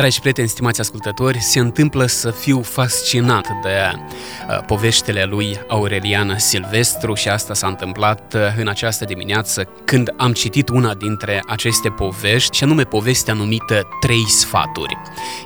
Dragi prieteni, stimați ascultători, se întâmplă să fiu fascinat de uh, poveștile lui Aurelian Silvestru și asta s-a întâmplat uh, în această dimineață când am citit una dintre aceste povești și anume povestea numită Trei sfaturi.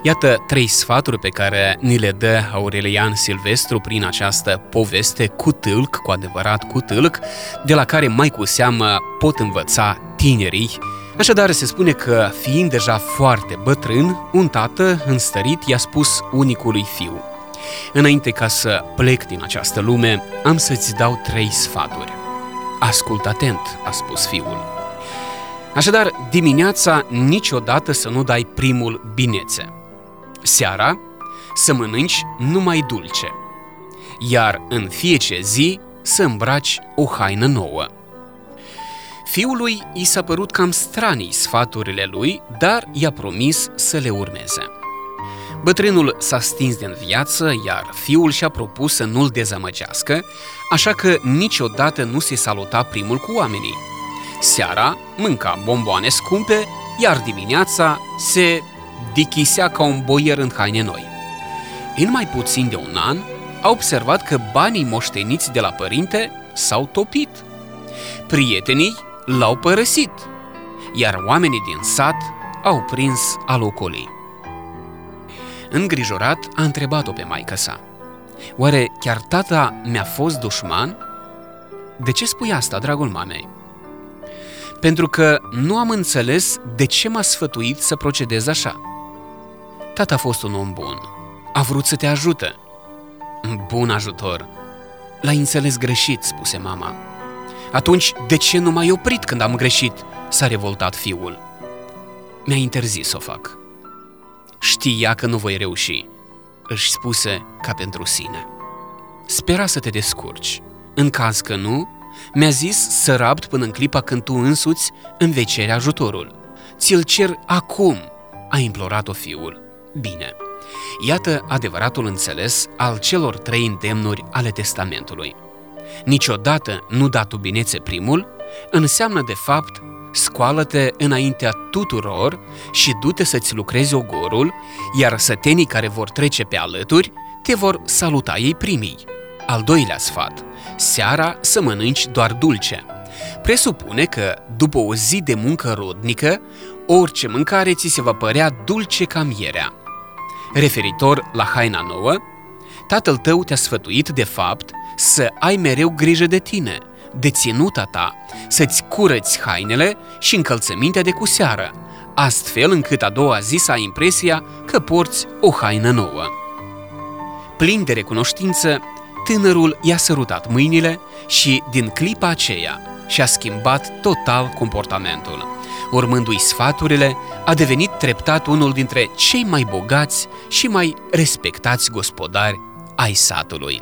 Iată trei sfaturi pe care ni le dă Aurelian Silvestru prin această poveste cu tâlc, cu adevărat cu tâlc, de la care mai cu seamă pot învăța tinerii Așadar, se spune că, fiind deja foarte bătrân, un tată înstărit i-a spus unicului fiu Înainte ca să plec din această lume, am să-ți dau trei sfaturi. Ascult atent, a spus fiul. Așadar, dimineața niciodată să nu dai primul binețe. Seara, să mănânci numai dulce. Iar în fiecare zi să îmbraci o haină nouă. Fiului i s-a părut cam stranii sfaturile lui, dar i-a promis să le urmeze. Bătrânul s-a stins din viață, iar fiul și-a propus să nu-l dezamăgească, așa că niciodată nu se saluta primul cu oamenii. Seara mânca bomboane scumpe, iar dimineața se dichisea ca un boier în haine noi. În mai puțin de un an, a observat că banii moșteniți de la părinte s-au topit. Prietenii l-au părăsit, iar oamenii din sat au prins alocolii. Îngrijorat, a întrebat-o pe maică sa. Oare chiar tata mi-a fost dușman? De ce spui asta, dragul mamei? Pentru că nu am înțeles de ce m-a sfătuit să procedez așa. Tata a fost un om bun. A vrut să te ajute. Bun ajutor. L-ai înțeles greșit, spuse mama. Atunci, de ce nu m-ai oprit când am greșit? S-a revoltat fiul. Mi-a interzis să o fac. Știa că nu voi reuși, își spuse ca pentru sine. Spera să te descurci. În caz că nu, mi-a zis să rabt până în clipa când tu însuți îmi vei cere ajutorul. Ți-l cer acum, a implorat-o fiul. Bine, iată adevăratul înțeles al celor trei îndemnuri ale testamentului niciodată nu da tu binețe primul, înseamnă de fapt scoală-te înaintea tuturor și du-te să-ți lucrezi ogorul, iar sătenii care vor trece pe alături te vor saluta ei primii. Al doilea sfat, seara să mănânci doar dulce. Presupune că, după o zi de muncă rodnică, orice mâncare ți se va părea dulce ca mierea. Referitor la haina nouă, tatăl tău te-a sfătuit, de fapt, să ai mereu grijă de tine, de ținuta ta, să-ți curăți hainele și încălțămintea de cu seară, astfel încât a doua zi să ai impresia că porți o haină nouă. Plin de recunoștință, tânărul i-a sărutat mâinile și, din clipa aceea, și-a schimbat total comportamentul. Urmându-i sfaturile, a devenit treptat unul dintre cei mai bogați și mai respectați gospodari ai satului.